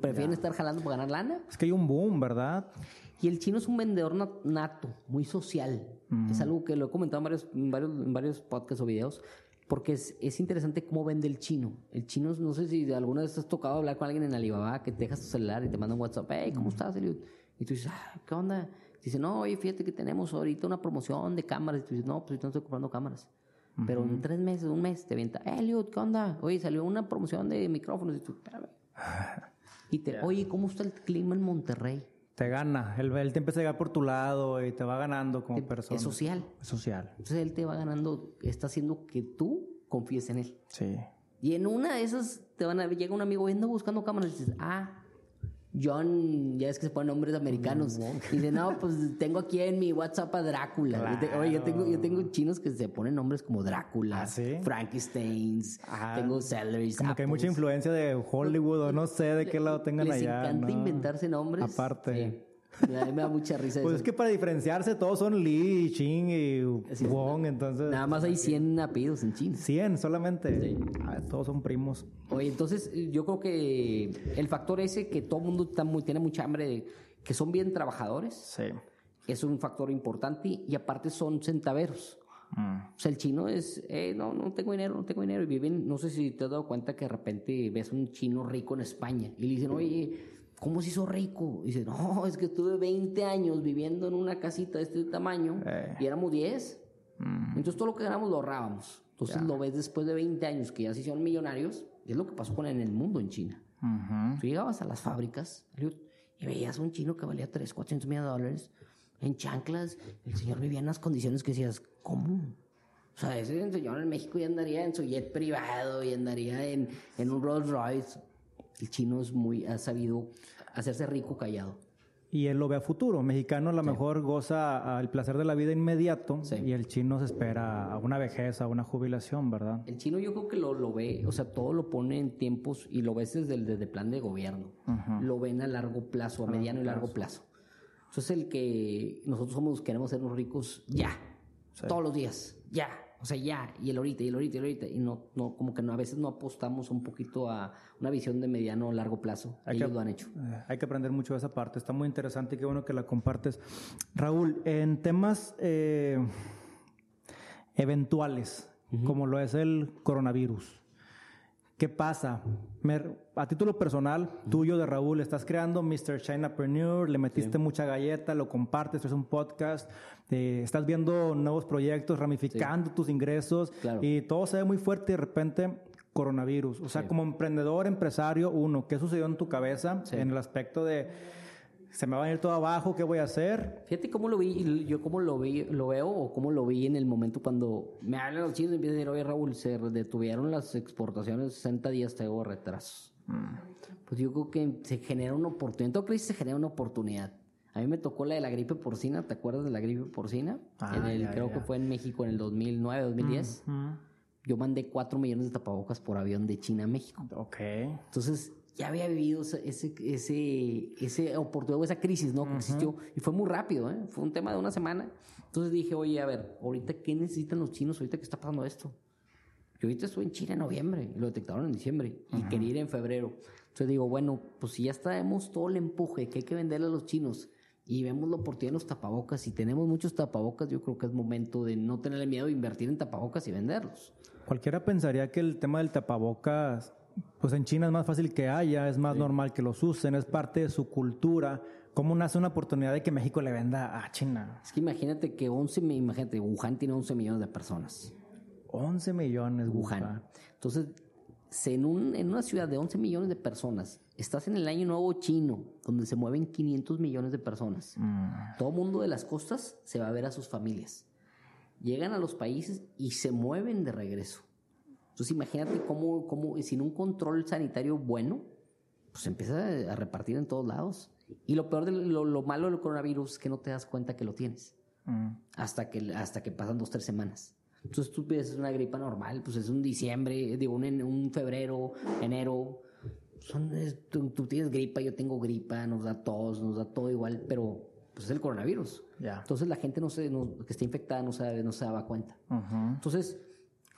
prefieren estar jalando para ganar lana. Es que hay un boom, ¿verdad? Y el chino es un vendedor nato, muy social. Es algo que lo he comentado en varios, en varios, en varios podcasts o videos, porque es, es, interesante cómo vende el chino. El chino, no sé si alguna vez has tocado hablar con alguien en Alibaba que te dejas tu celular y te manda un WhatsApp, hey, ¿cómo estás, Eliud? Y tú dices, ah, ¿qué onda? Dice, no, oye, fíjate que tenemos ahorita una promoción de cámaras. Y tú dices, no, pues ahorita no estoy comprando cámaras. Pero en tres meses, un mes, te venta, hey, Eliud, ¿qué onda? Oye, salió una promoción de micrófonos. Y tú, espérame. y te, oye, ¿cómo está el clima en Monterrey? Te gana. Él, él, te empieza a llegar por tu lado y te va ganando como persona. Es social. Es social. Entonces él te va ganando, está haciendo que tú confíes en él. Sí. Y en una de esas te van a llega un amigo viendo buscando cámaras y dices, ah, John, ya es que se ponen nombres americanos. Y dice, no, pues tengo aquí en mi WhatsApp a Drácula. oye, yo tengo, yo tengo chinos que se ponen nombres como Drácula, ¿Ah, Frankensteins, tengo Celery. Como que hay mucha influencia de Hollywood o no sé de qué lado tengan Les allá. Les encanta inventarse nombres. Aparte. A mí me da mucha risa Pues es que para diferenciarse todos son Li, Ching y Wong, entonces... Nada más hay 100 apellidos en China. 100 solamente. Ah, todos son primos. Oye, entonces yo creo que el factor ese que todo el mundo está muy, tiene mucha hambre de que son bien trabajadores. Sí. Es un factor importante y aparte son centaveros. Mm. O sea, el chino es, eh, no, no tengo dinero, no tengo dinero. Y viven, no sé si te has dado cuenta que de repente ves un chino rico en España y le dicen, oye, ¿Cómo se hizo rico? Y dice, no, es que estuve 20 años viviendo en una casita de este tamaño eh. y éramos 10. Mm. Entonces todo lo que ganamos lo ahorrábamos. Entonces lo ves después de 20 años que ya se hicieron millonarios. Es lo que pasó con en el mundo en China. Tú llegabas a las fábricas y veías un chino que valía 3, 400 mil dólares en chanclas. El señor vivía en unas condiciones que decías, ¿cómo? O sea, ese señor en México ya andaría en su jet privado y andaría en, en un Rolls Royce el chino es muy, ha sabido hacerse rico callado. Y él lo ve a futuro. Mexicano a lo mejor goza el placer de la vida inmediato y el chino se espera a una vejez, a una jubilación, ¿verdad? El chino yo creo que lo, lo ve, o sea, todo lo pone en tiempos y lo ves desde el desde plan de gobierno. Lo ven a largo plazo, a, mediano y largo plazo. Eso es el que nosotros somos, queremos ser ricos ya, todos los días, ya. O sea, ya, y el ahorita, y el ahorita, y el ahorita. Y no, no, como que no, a veces no apostamos un poquito a una visión de mediano o largo plazo. Hay Ellos lo han hecho. Eh, hay que aprender mucho de esa parte. Está muy interesante y qué bueno que la compartes. Raúl, en temas eh, eventuales, como lo es el coronavirus, ¿Qué pasa? a título personal, tuyo de Raúl, estás creando Mr. Chinapreneur, le metiste mucha galleta, lo compartes, es un podcast, estás viendo nuevos proyectos, ramificando tus ingresos y todo se ve muy fuerte y de repente coronavirus. O sea, como emprendedor, empresario, uno, ¿qué sucedió en tu cabeza en el aspecto de se me va a ir todo abajo, ¿qué voy a hacer? Fíjate cómo lo vi, yo cómo lo vi, lo veo o cómo lo vi en el momento cuando me hablan los chinos y empiezan a decir, oye Raúl, se detuvieron las exportaciones 60 días, tengo retrasos. Mm. Pues yo creo que se genera una oportunidad, en toda crisis se genera una oportunidad. A mí me tocó la de la gripe porcina, ¿te acuerdas de la gripe porcina? Ah, en el, creo que fue en México en el 2009, 2010. Mm, mm. Yo mandé 4 millones de tapabocas por avión de China a México. Ok. Entonces, ya había vivido ese, ese, ese oportunidad, esa crisis, ¿no? Que existió. Y fue muy rápido, ¿eh? Fue un tema de una semana. Entonces dije, oye, a ver, ahorita, ¿qué necesitan los chinos ahorita que está pasando esto? Yo ahorita estuve en China en noviembre y lo detectaron en diciembre y quería ir en febrero. Entonces digo, bueno, pues si ya traemos todo el empuje que hay que venderle a los chinos y vemos la oportunidad en los tapabocas y tenemos muchos tapabocas, yo creo que es momento de no tenerle miedo de invertir en tapabocas y venderlos. Cualquiera pensaría que el tema del tapabocas pues en China es más fácil que haya, es más normal que los usen, es parte de su cultura. ¿Cómo nace una oportunidad de que México le venda a China? Es que imagínate que 11, imagínate, Wuhan tiene 11 millones de personas. 11 millones, Wuhan. Entonces, en, un, en una ciudad de 11 millones de personas, estás en el año nuevo chino, donde se mueven 500 millones de personas. Mm. Todo mundo de las costas se va a ver a sus familias. Llegan a los países y se mueven de regreso. Entonces imagínate cómo, cómo sin un control sanitario bueno, pues empieza a repartir en todos lados. Y lo peor de lo, malo del coronavirus es que no te das cuenta que lo tienes. Mm. Hasta, que, hasta que pasan dos, tres semanas. Entonces tú ves una gripa normal, pues es un diciembre, digo, un, un febrero, enero. Son, es- tú, tú tienes gripa, yo tengo gripa, nos da tos, nos da todo igual, pero pues es el coronavirus. Ya. Entonces la gente no se, no- que está infectada no se, no se daba cuenta. Ujú. Entonces,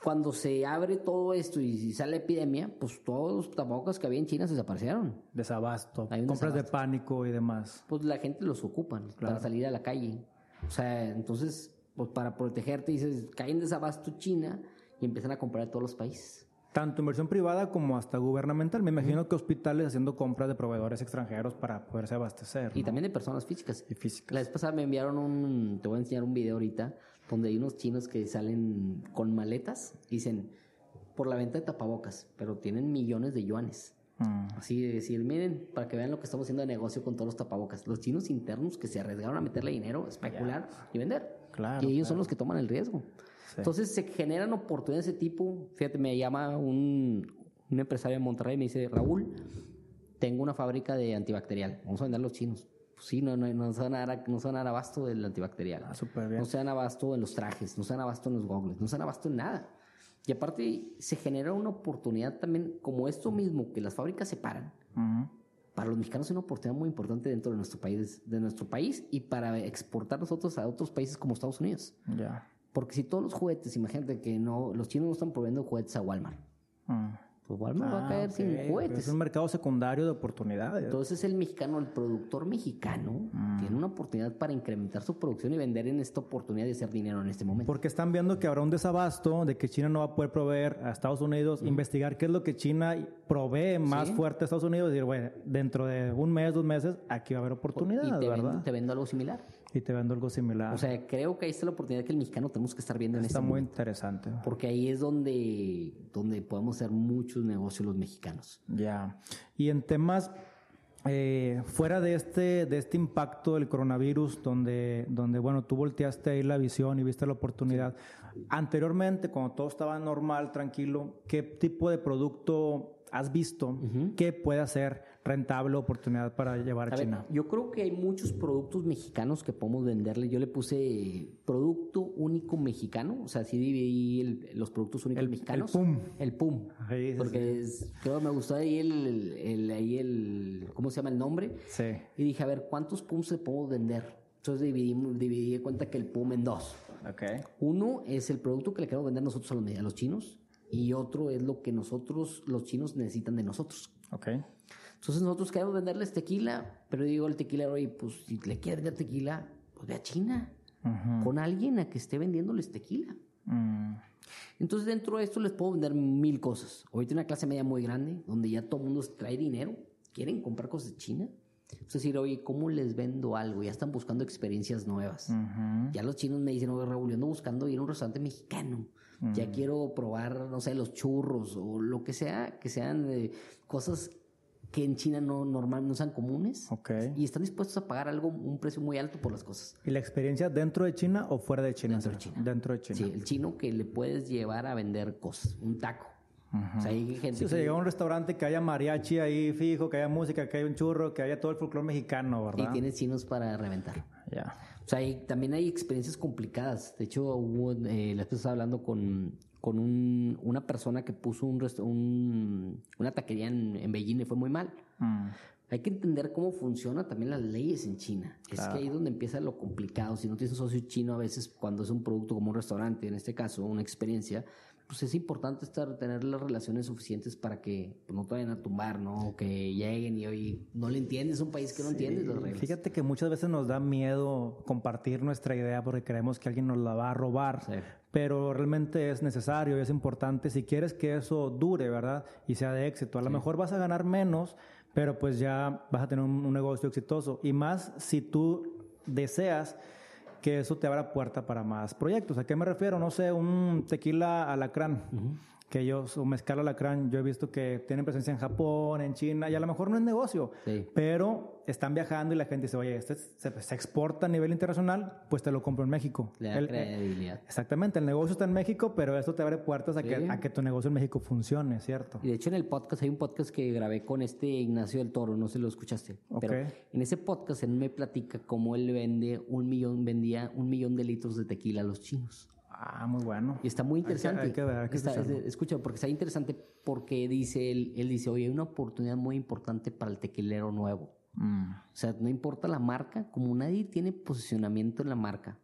cuando se abre todo esto y, si sale epidemia, pues todos los tapabocas que había en China se desaparecieron. Desabasto, Hay compras de desabasto. pánico y demás. Pues la gente los ocupan para salir a la calle. O sea, entonces, pues para protegerte, dices, cae en desabasto China y empiezan a comprar a todos los países. Tanto inversión privada como hasta gubernamental. Me imagino que hospitales haciendo compras de proveedores extranjeros para poderse abastecer. Y ¿no? también de personas físicas. Y físicas. La vez pasada me enviaron un, te voy a enseñar un video ahorita, donde hay unos chinos que salen con maletas y dicen, por la venta de tapabocas, pero tienen millones de yuanes. Mm. Así de decir, miren, para que vean lo que estamos haciendo de negocio con todos los tapabocas. Los chinos internos que se arriesgaron a meterle dinero, especular y vender. Claro, y ellos son claro. los que toman el riesgo. Sí. Entonces se generan oportunidades de ese tipo. Fíjate, me llama un, un empresario de Monterrey y me dice, Raúl, tengo una fábrica de antibacterial. Vamos a vender los chinos. Pues sí, no, no, no, se van a dar, no se van a dar abasto del antibacterial. Ah, súper bien. No se dan abasto en los trajes, no se dan abasto en los gogles, no se dan abasto en nada. Y aparte se genera una oportunidad también, como esto mismo, que las fábricas se paran. Ujú. Para los mexicanos es una oportunidad muy importante dentro de nuestro país, de nuestro país y para exportar nosotros a otros países como Estados Unidos. Ya. Porque si todos los juguetes, imagínate que no, los chinos no están proveyendo juguetes a Walmart. Mm. Pues Walmart va a Ah, caer sin juguetes. Es un mercado secundario de oportunidades. Entonces el mexicano, el productor mexicano, Mm. tiene una oportunidad para incrementar su producción y vender en esta oportunidad de hacer dinero en este momento. Porque están viendo que habrá un desabasto, de que China no va a poder proveer a Estados Unidos, investigar qué es lo que China provee más Sí. fuerte a Estados Unidos y decir, bueno, dentro de un mes, dos meses, aquí va a haber y oportunidad, te ¿verdad? vendo, te vendo algo similar. Y te vendo algo similar. O sea, creo que ahí está la oportunidad que el mexicano tenemos que estar viendo en Está este muy momento. interesante. Porque ahí es donde, donde podemos hacer muchos negocios los mexicanos. Ya. Y en temas eh, fuera de este, de este impacto del coronavirus, donde, donde, bueno, tú volteaste ahí la visión y viste la oportunidad. Anteriormente, cuando todo estaba normal, tranquilo, ¿qué tipo de producto has visto que pueda ser rentable oportunidad para llevar a, A ver, China? yo creo que hay muchos productos mexicanos que podemos venderle. Yo le puse producto único mexicano, o sea, sí dividí el- los productos únicos El- mexicanos. el PUM. El PUM. Sí, sí, porque es- creo que me gustó ahí el, ahí el, ¿cómo se llama el nombre? Sí. Y dije, a ver, ¿cuántos PUMs se podemos vender? Entonces dividí, dividí de cuenta que el PUM en dos. Ok. Uno es el producto que le queremos vender nosotros a los, a los chinos y otro es lo que nosotros, los chinos, necesitan de nosotros. Ok. Entonces nosotros queremos venderles tequila, pero digo el tequila, oye, pues si le quieres vender tequila, pues ve a China, Ujú. con alguien a que esté vendiéndoles tequila. Mm. Entonces dentro de esto les puedo vender mil cosas. Ahorita hay una clase media muy grande, donde ya todo el mundo trae dinero, quieren comprar cosas de China. Es decir, oye, ¿cómo les vendo algo? Ya están buscando experiencias nuevas. Ujú. Ya los chinos me dicen, oye, Raúl, yo ando buscando ir a un restaurante mexicano. Ya quiero probar, no sé, los churros o lo que sea, que sean eh, cosas que en China no normal no sean comunes. Ok. Y están dispuestos a pagar algo, un precio muy alto por las cosas. ¿Y la experiencia dentro de China o fuera de China? Dentro de? China. Dentro de China. Sí, el chino que le puedes llevar a vender cosas, un taco. O sea, hay gente Sí, o sea, que- llega a un restaurante que haya mariachi ahí fijo, que haya música, que haya un churro, que haya todo el folclore mexicano, y ¿verdad? tienes chinos para reventar. Ya. O sea, hay- también hay experiencias complicadas. De hecho, hubo, eh, la estaba hablando con, con un- una persona que puso un, un- una taquería en, en Beijing y fue muy mal. Mm. Hay que entender cómo funcionan también las leyes en China. Es que ahí es donde empieza lo complicado. Si no tienes un socio chino, a veces cuando es un producto como un restaurante, en este caso una experiencia, pues es importante estar tener las relaciones suficientes para que pues, no te vayan a tumbar, ¿no? O que lleguen y hoy no le entiendes, es un país que no entiendes las reglas. Fíjate que muchas veces nos da miedo compartir nuestra idea porque creemos que alguien nos la va a robar. Sí. Pero realmente es necesario y es importante si quieres que eso dure, ¿verdad? Y sea de éxito. A lo mejor vas a ganar menos, pero pues ya vas a tener un, un negocio exitoso. Y más si tú deseas que eso te abra puerta para más proyectos. ¿A qué me refiero? No sé, un tequila alacrán. Que ellos, o mezcal alacrán, yo he visto que tienen presencia en Japón, en China, y a lo mejor no es negocio, Sí. pero están viajando y la gente dice, oye, este se, se exporta a nivel internacional, pues te lo compro en México. Le da El- credibilidad. Exactamente, el negocio está en México, pero esto te abre puertas a, Sí. que, a que tu negocio en México funcione, ¿cierto? Y de hecho en el podcast hay un podcast que grabé con este Ignacio del Toro, no sé si lo escuchaste. Pero en ese podcast él me platica cómo él vende un millón, vendía un millón de litros de tequila a los chinos. Ah, muy bueno. Y está muy interesante. Hay que, hay que ver, hay que Está- escucharlo. es- escucha, porque está interesante porque dice él, él dice, oye, hay una oportunidad muy importante para el tequilero nuevo. Mm. O sea, no importa la marca, como nadie tiene posicionamiento en la marca,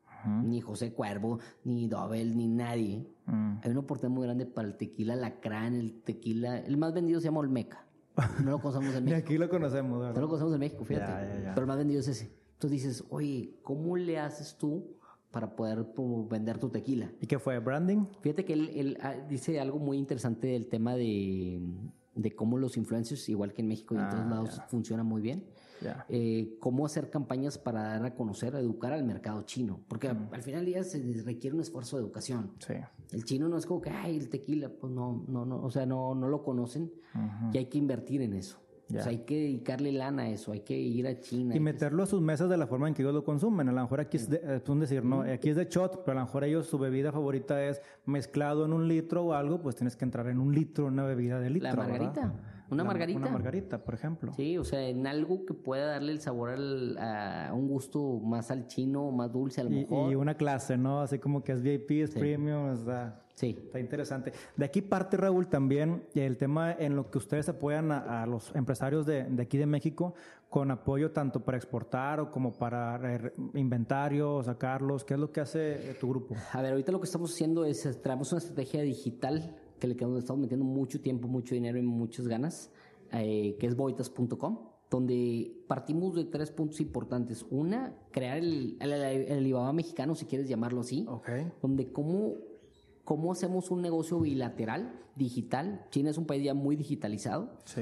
ni José Cuervo, ni Dobel, ni nadie, Mm. hay una oportunidad muy grande para el tequila Lacrán, el tequila, el más vendido se llama Olmeca. No lo conocemos en México. aquí lo conocemos, No lo conocemos en México, fíjate. Ya, ya, ya. Pero el más vendido es ese. Entonces dices, oye, ¿cómo le haces tú para poder como, vender tu tequila? ¿Y qué fue? ¿Branding? Fíjate que él, él, ah, dice algo muy interesante del tema de, de cómo los influencers, igual que en México y en Ah, todos lados, ya. funciona muy bien. Ya. Eh, cómo hacer campañas para dar a conocer, educar al mercado chino. Porque a- al final del día se requiere un esfuerzo de educación. Sí. El chino no es como que, ay, el tequila, pues no, no, no, o sea, no, no lo conocen y hay que invertir en eso. Ya. O sea, hay que dedicarle lana a eso, hay que ir a China. Y que- meterlo a sus mesas de la forma en que ellos lo consumen. A lo mejor aquí es, de, es un decir, no, aquí es de shot, pero a lo mejor ellos su bebida favorita es mezclado en un litro o algo, pues tienes que entrar en un litro, una bebida de litro. La margarita, ¿verdad? Una La- margarita. Una margarita, por ejemplo. Sí, o sea, en algo que pueda darle el sabor al- a un gusto más al chino, más dulce a lo Y, mejor. y una clase, ¿no? Así como que es VIP, es premium, está, Sí. está interesante. De aquí parte, Raúl, también el tema en lo que ustedes apoyan a, a los empresarios de, de aquí de México con apoyo tanto para exportar o como para inventario, sacarlos. ¿Qué es lo que hace tu grupo? A ver, ahorita lo que estamos haciendo es, traemos una estrategia digital que le quedamos- estamos metiendo mucho tiempo, mucho dinero y muchas ganas, eh, que es boitas.com, donde partimos de tres puntos importantes. Una, crear el, el, el Alibaba mexicano, si quieres llamarlo así, Ok. donde cómo, cómo hacemos un negocio bilateral, digital. China es un país ya muy digitalizado. Sí.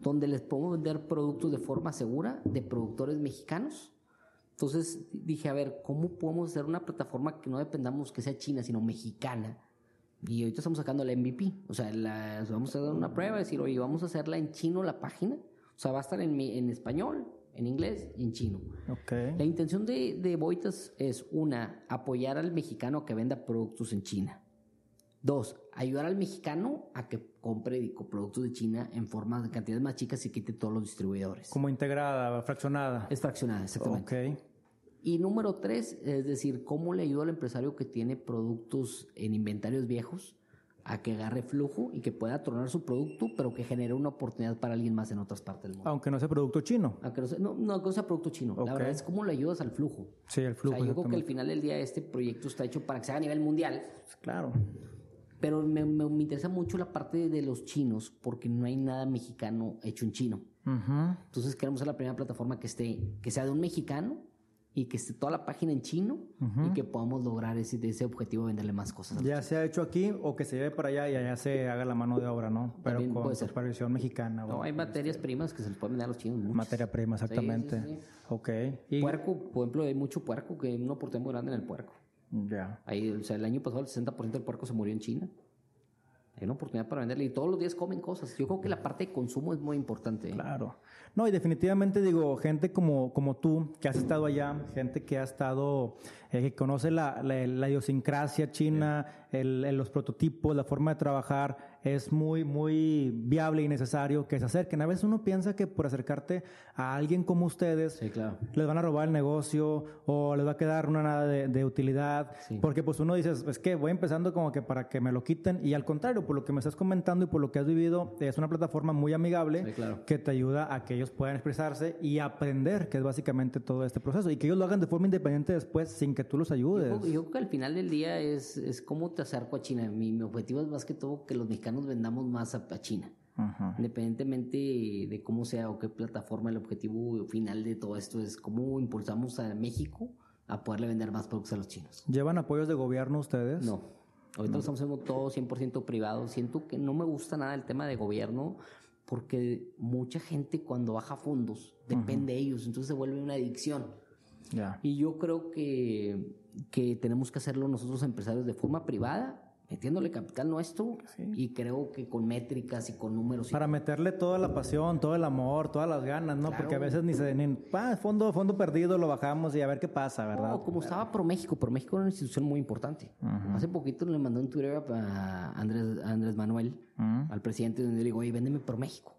donde les podemos vender productos de forma segura de productores mexicanos. Entonces dije, a ver, ¿cómo podemos hacer una plataforma que no dependamos que sea china, sino mexicana? Y ahorita estamos sacando la MVP. O sea, la- vamos a dar una prueba, decir, oye, vamos a hacerla en chino la página. O sea, va a estar en, en español, en inglés y en chino. Ok. La intención de, de Boitas es, una, apoyar al mexicano a que venda productos en China. Dos, ayudar al mexicano a que compre digo, productos de China en forma de cantidades más chicas y quite todos los distribuidores. Como integrada, fraccionada. Es fraccionada, exactamente. Ok. Y número tres, es decir, cómo le ayuda al empresario que tiene productos en inventarios viejos a que agarre flujo y que pueda tronar su producto, pero que genere una oportunidad para alguien más en otras partes del mundo. Aunque no sea producto chino. Aunque no sea, no, no, que no sea producto chino. La verdad es cómo le ayudas al flujo. Sí, O flujo. sea, yo creo que al final del día este proyecto está hecho para que se haga a nivel mundial, Claro. pero me, me- me interesa mucho la parte de los chinos porque no hay nada mexicano hecho en chino. Entonces queremos ser la primera plataforma que esté, que sea de un mexicano y que esté toda la página en chino y que podamos lograr ese, ese objetivo de venderle más cosas. Ya sea hecho aquí o que se lleve para allá y allá se haga la mano de obra, ¿no? Pero También con supervisión mexicana. No, hay materias primas que se les pueden vender a los chinos. muchas. Materia prima, exactamente. sí, sí. Ok. Y, Puerco, por ejemplo, hay mucho puerco que hay una oportunidad muy grande en el puerco. ya. Ahí, o sea, el año pasado el 60% del puerco se murió en China. Hay una oportunidad para venderle y todos los días comen cosas. Yo creo que la parte de consumo es muy importante. ¿eh? Claro. No, y definitivamente digo, gente como, como tú, que has estado allá, gente que ha estado, eh, que conoce la, la, la idiosincrasia china, el- el- los prototipos, la forma de trabajar, es muy, muy viable y necesario que se acerquen. A veces uno piensa que por acercarte a alguien como ustedes, Sí, claro. les van a robar el negocio o les va a quedar una nada de, de utilidad. Sí. Porque pues uno dice, es que voy empezando como que para que me lo quiten y al contrario, por lo que me estás comentando y por lo que has vivido, es una plataforma muy amigable Sí, claro. que te ayuda a que ellos puedan expresarse y aprender, que es básicamente todo este proceso y que ellos lo hagan de forma independiente después sin que tú los Yo, ayudes. creo- yo creo que al final del día es, es cómo te acerco a China. Mi, mi objetivo es más que todo que los mexicanos vendamos más a, a China. Ujú. Independientemente de cómo sea o qué plataforma, el objetivo final de todo esto es cómo impulsamos a México a poderle vender más productos a los chinos. ¿Llevan apoyos de gobierno ustedes? No. Ahorita lo estamos haciendo todo 100% privado. Siento que no me gusta nada el tema de gobierno porque mucha gente cuando baja fondos depende de ellos, entonces se vuelve una adicción. Ya. Y yo creo que, que tenemos que hacerlo nosotros empresarios de forma privada, metiéndole capital nuestro y creo que con métricas y con números. y Para meterle toda la pasión, todo el amor, todas las ganas, ¿no? Claro. Porque a veces ni se... Ni, ah, fondo, fondo perdido, lo bajamos y a ver qué pasa, ¿verdad? No, como estaba ProMéxico, ProMéxico era una institución muy importante. Hace poquito le mandé un Twitter a Andrés, a Andrés Manuel, al presidente, donde le digo, oye, véndeme ProMéxico.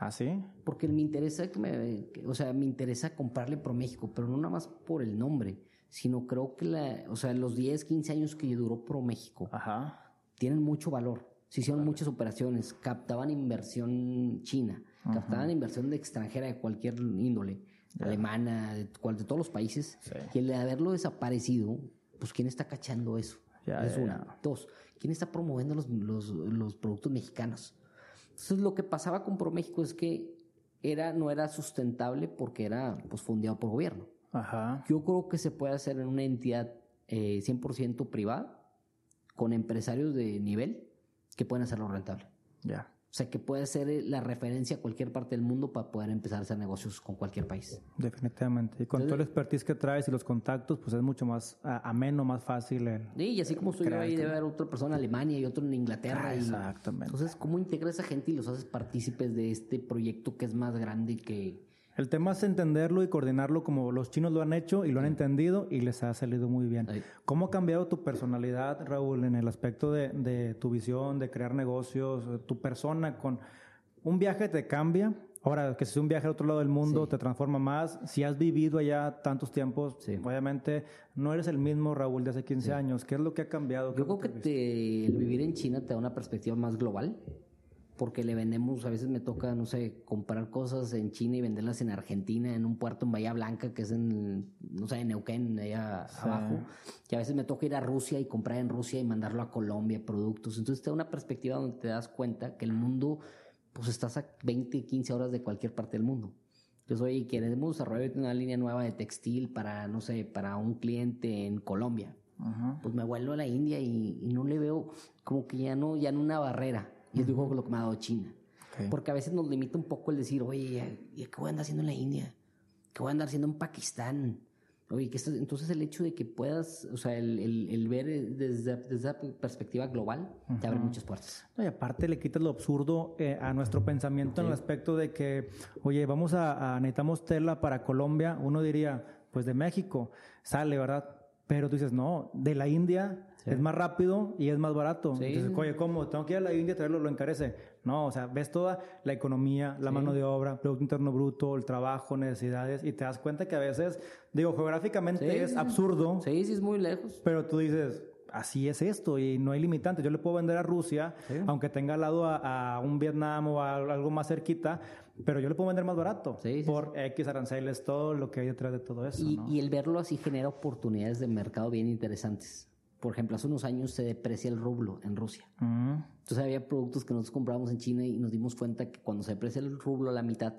¿Ah, sí? Porque me interesa que me, o sea, me interesa comprarle ProMéxico, pero no nada más por el nombre, sino creo que la, o sea, los 10, 15 años que duró Pro México Ajá. tienen mucho valor. Se hicieron muchas operaciones, captaban inversión china, captaban inversión de extranjera de cualquier índole, alemana, de, de todos los países. Sí. Y el de haberlo desaparecido, pues ¿quién está cachando eso? Ya, es una. ya. Dos, ¿quién está promoviendo los, los, los productos mexicanos? Entonces lo que pasaba con ProMéxico es que era, no era sustentable porque era pues, fundado por gobierno. Ajá. Yo creo que se puede hacer en una entidad eh, 100% privada, con empresarios de nivel que pueden hacerlo rentable. Ya. O sea, que puede ser eh, la referencia a cualquier parte del mundo para poder empezar a hacer negocios con cualquier país. Definitivamente. Y con todo el expertise que traes y los contactos, pues es mucho más a- ameno, más fácil. el- Sí, y así como estoy ahí, debe haber otra persona en Alemania y otro en Inglaterra. Ah, y- exactamente. Entonces, ¿cómo integras a esa gente y los haces partícipes de este proyecto que es más grande que... El tema es entenderlo y coordinarlo como los chinos lo han hecho y lo han entendido y les ha salido muy bien. Ahí. ¿Cómo ha cambiado tu personalidad, Raúl, en el aspecto de, de tu visión, de crear negocios, eh, tu persona con un viaje te cambia? Ahora, que si es un viaje a otro lado del mundo, Sí. te transforma más. Si has vivido allá tantos tiempos, Sí. obviamente no eres el mismo Raúl de hace 15 años. ¿Qué es lo que ha cambiado? ¿Qué Yo creo que te- el vivir en China te da una perspectiva más global, porque le vendemos, a veces me toca, no sé, comprar cosas en China y venderlas en Argentina, en un puerto en Bahía Blanca, que es en, no sé, en Neuquén, allá abajo. Y a veces me toca ir a Rusia y comprar en Rusia y mandarlo a Colombia productos. Entonces te da una perspectiva donde te das cuenta que el mundo, pues estás a 20, 15 horas de cualquier parte del mundo. Entonces, oye, queremos desarrollar una línea nueva de textil para, no sé, para un cliente en Colombia Ajá. pues me vuelvo a la India y, y no le veo como que ya no, ya no una barrera. Y es digo lo que me ha dado China. Porque a veces nos limita un poco el decir, oye, ¿y ¿qué voy a andar haciendo en la India? ¿Qué voy a andar haciendo en Pakistán? Oye, que esto- entonces el hecho de que puedas, o sea, el, el- el ver desde, desde esa perspectiva global, te abre muchas puertas. No, y aparte le quitas lo absurdo eh, a nuestro pensamiento en el aspecto de que, oye, vamos a, a- necesitamos tela para Colombia. Uno diría, pues de México sale, ¿verdad? Pero tú dices, no, de la India es más rápido y es más barato. Sí. Entonces, oye, ¿cómo? Tengo que ir a la India a traerlo, lo encarece. No, o sea, ves toda la economía, la mano de obra, Producto Interno Bruto, el trabajo, necesidades, y te das cuenta que a veces, digo, geográficamente es absurdo. Sí, sí, es muy lejos. Pero tú dices, así es esto y no hay limitantes. Yo le puedo vender a Rusia, aunque tenga al lado a, a un Vietnam o a algo más cerquita, pero yo le puedo vender más barato Sí, sí, por X aranceles, todo lo que hay detrás de todo eso. Y, ¿no? y el verlo así genera oportunidades de mercado bien interesantes. Por ejemplo, hace unos años se deprecia el rublo en Rusia. Mm, Entonces había productos que nosotros comprábamos en China y nos dimos cuenta que cuando se deprecia el rublo a la mitad,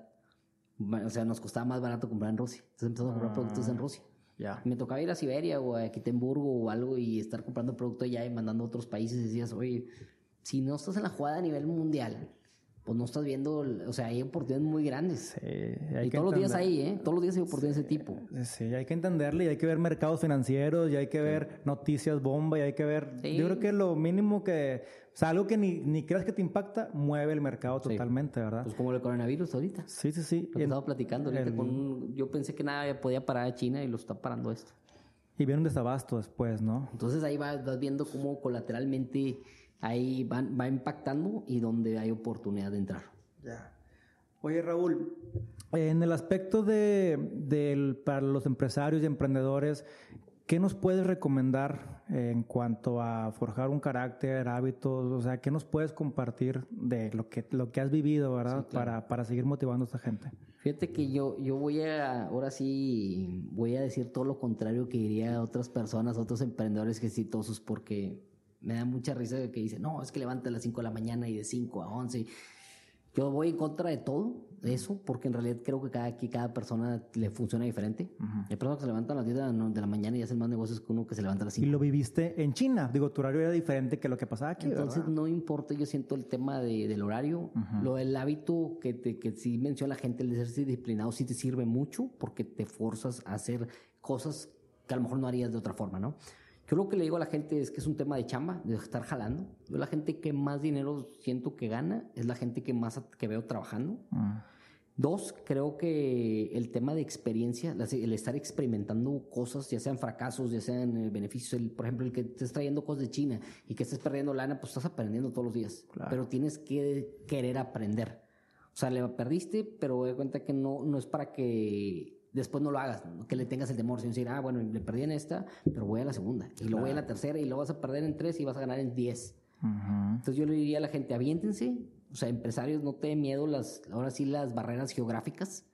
o sea, nos costaba más barato comprar en Rusia. Entonces empezamos a comprar productos en Rusia. Ya. Me tocaba ir a Siberia o a Quitemburgo o algo y estar comprando producto allá y mandando a otros países y decías, oye, si no estás en la jugada a nivel mundial, pues no estás viendo, o sea, hay oportunidades muy grandes. Sí, hay y que todos los días hay, ¿eh? Todos los días hay oportunidades de ese tipo. Sí, hay que entenderle y hay que ver mercados financieros y hay que ver noticias bomba y hay que ver... Yo creo que lo mínimo que... O sea, algo que ni, ni creas que te impacta, mueve el mercado totalmente, ¿verdad? Pues como el coronavirus ahorita. Sí, sí, sí. Lo que estaba platicando ahorita el- con un- Yo pensé que nada podía parar a China y lo está parando esto. Y viene un desabasto después, ¿no? Entonces ahí vas, vas viendo cómo colateralmente ahí van, va impactando y donde hay oportunidad de entrar. Ya. Oye, Raúl, en el aspecto de, del- para los empresarios y emprendedores, ¿qué nos puedes recomendar en cuanto a forjar un carácter, hábitos? O sea, ¿qué nos puedes compartir de lo que, lo que has vivido, verdad? para, para seguir motivando a esta gente. Fíjate que yo, yo voy a, ahora sí, voy a decir todo lo contrario que diría a otras personas, a otros emprendedores exitosos, porque me da mucha risa que dicen, no, es que levanta a las 5 de la mañana y de 5 a 11. Yo voy en contra de todo eso, porque en realidad creo que cada, que cada persona le funciona diferente. Hay personas que se levantan a las 10 de la, mañana y hacen más negocios que uno que se levanta a las Y 5. lo viviste en China. Digo, tu horario era diferente que lo que pasaba aquí, Entonces ¿verdad? no importa, yo siento el tema de, del horario, lo del hábito que, te, que sí menciona la gente, el de ser disciplinado sí te sirve mucho porque te forzas a hacer cosas que a lo mejor no harías de otra forma, ¿no? Yo lo que le digo a la gente es que es un tema de chamba, de estar jalando. Yo la gente que más dinero siento que gana es la gente que más que veo trabajando. Mm. Dos, creo que el tema de experiencia, el estar experimentando cosas, ya sean fracasos, ya sean eh, beneficios, el, por ejemplo, el que estés trayendo cosas de China y que estés perdiendo lana, pues estás aprendiendo todos los días. Claro. Pero tienes que querer aprender. O sea, le perdiste, pero de cuenta que no, no es para que después no lo hagas, que le tengas el temor, sino decir, ah, bueno, le perdí en esta, pero voy a la segunda, y luego voy a la tercera, y lo vas a perder en tres y vas a ganar en diez. Entonces yo le diría a la gente, aviéntense, o sea, empresarios, no te den miedo las, ahora sí, las barreras geográficas.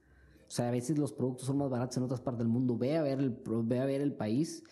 O sea, a veces los productos son más baratos en otras partes del mundo. Ve a ver el, ve a ver el país,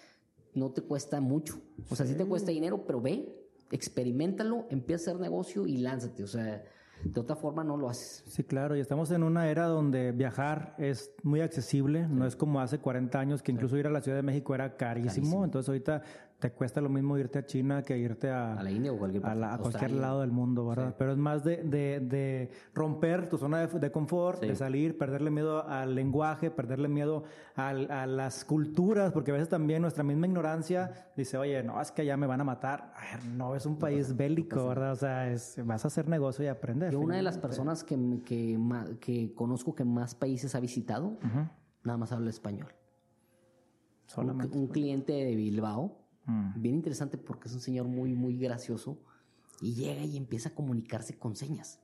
no te cuesta mucho. O sea, sí te cuesta dinero, pero ve, experimentalo, empieza a hacer negocio y lánzate. O sea, de otra forma no lo haces. Sí, claro, y estamos en una era donde viajar es muy accesible, no es como hace 40 años que incluso ir a la Ciudad de México era carísimo, entonces ahorita te cuesta lo mismo irte a China que irte a, a la India o cualquier, a, cualquier lado del mundo, ¿verdad? Pero es más de, de, de, romper tu zona de, confort, de salir, perderle miedo al lenguaje, perderle miedo al, a las culturas, porque a veces también nuestra misma ignorancia dice, oye, no, es que allá me van a matar. no, es un país bélico, ¿verdad? O sea, es, vas a hacer negocio y aprender. Yo una de las personas que, que, que conozco que más países ha visitado, nada más habla español. Solamente. un cliente de Bilbao Mm. Bien interesante porque es un señor muy, muy gracioso y llega y empieza a comunicarse con señas.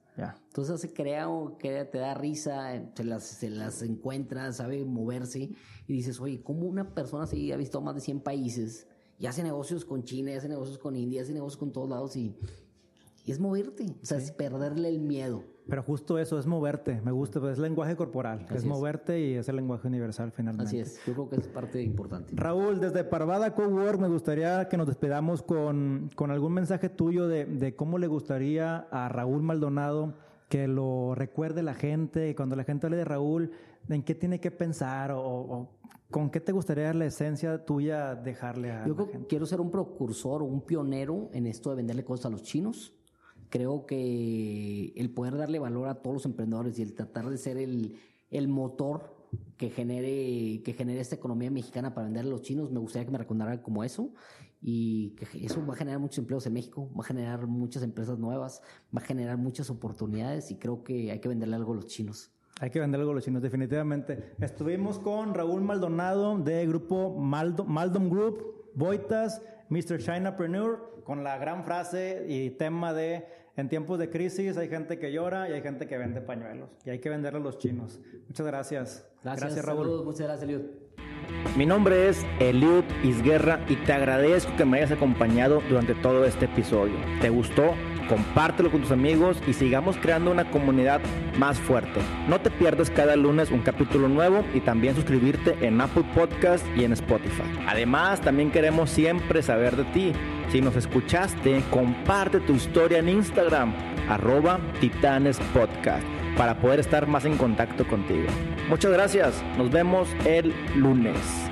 Entonces se crea, te da risa, se las, se las encuentra, sabe moverse y dices, oye, ¿cómo una persona se ha visto más de 100 países y hace negocios con China, y hace negocios con India, hace negocios con todos lados y, y es moverte, o sea, es perderle el miedo. Pero justo eso es moverte, me gusta, pues es lenguaje corporal, es, moverte y es el lenguaje universal finalmente. Así es, yo creo que es parte importante. Raúl, desde Parvada Cowork me gustaría que nos despedamos con, con algún mensaje tuyo de, de, cómo le gustaría a Raúl Maldonado que lo recuerde la gente, y cuando la gente hable de Raúl, en qué tiene que pensar o, con qué te gustaría la esencia tuya dejarle a Yo quiero ser un precursor o un pionero en esto de venderle cosas a los chinos creo que el poder darle valor a todos los emprendedores y el tratar de ser el, el motor que genere, que genere esta economía mexicana para vender a los chinos, me gustaría que me recordaran como eso y que eso va a generar muchos empleos en México, va a generar muchas empresas nuevas, va a generar muchas oportunidades y creo que hay que venderle algo a los chinos. Hay que venderle algo a los chinos, definitivamente. Estuvimos con Raúl Maldonado de grupo Maldom Group, Boitas, Mr. Chinapreneur, con la gran frase y tema de en tiempos de crisis hay gente que llora y hay gente que vende pañuelos. Y hay que venderle a los chinos. Muchas gracias. Gracias, Raúl. Muchas gracias, Eliud. Mi nombre es Eliud Isguerra y te agradezco que me hayas acompañado durante todo este episodio. ¿Te gustó? compártelo con tus amigos y sigamos creando una comunidad más fuerte. No te pierdas cada lunes un capítulo nuevo y también suscribirte en Apple Podcast y en Spotify. Además, también queremos siempre saber de ti. Si nos escuchaste, comparte tu historia en Instagram, arroba Titanes Podcast, para poder estar más en contacto contigo. Muchas gracias, nos vemos el lunes.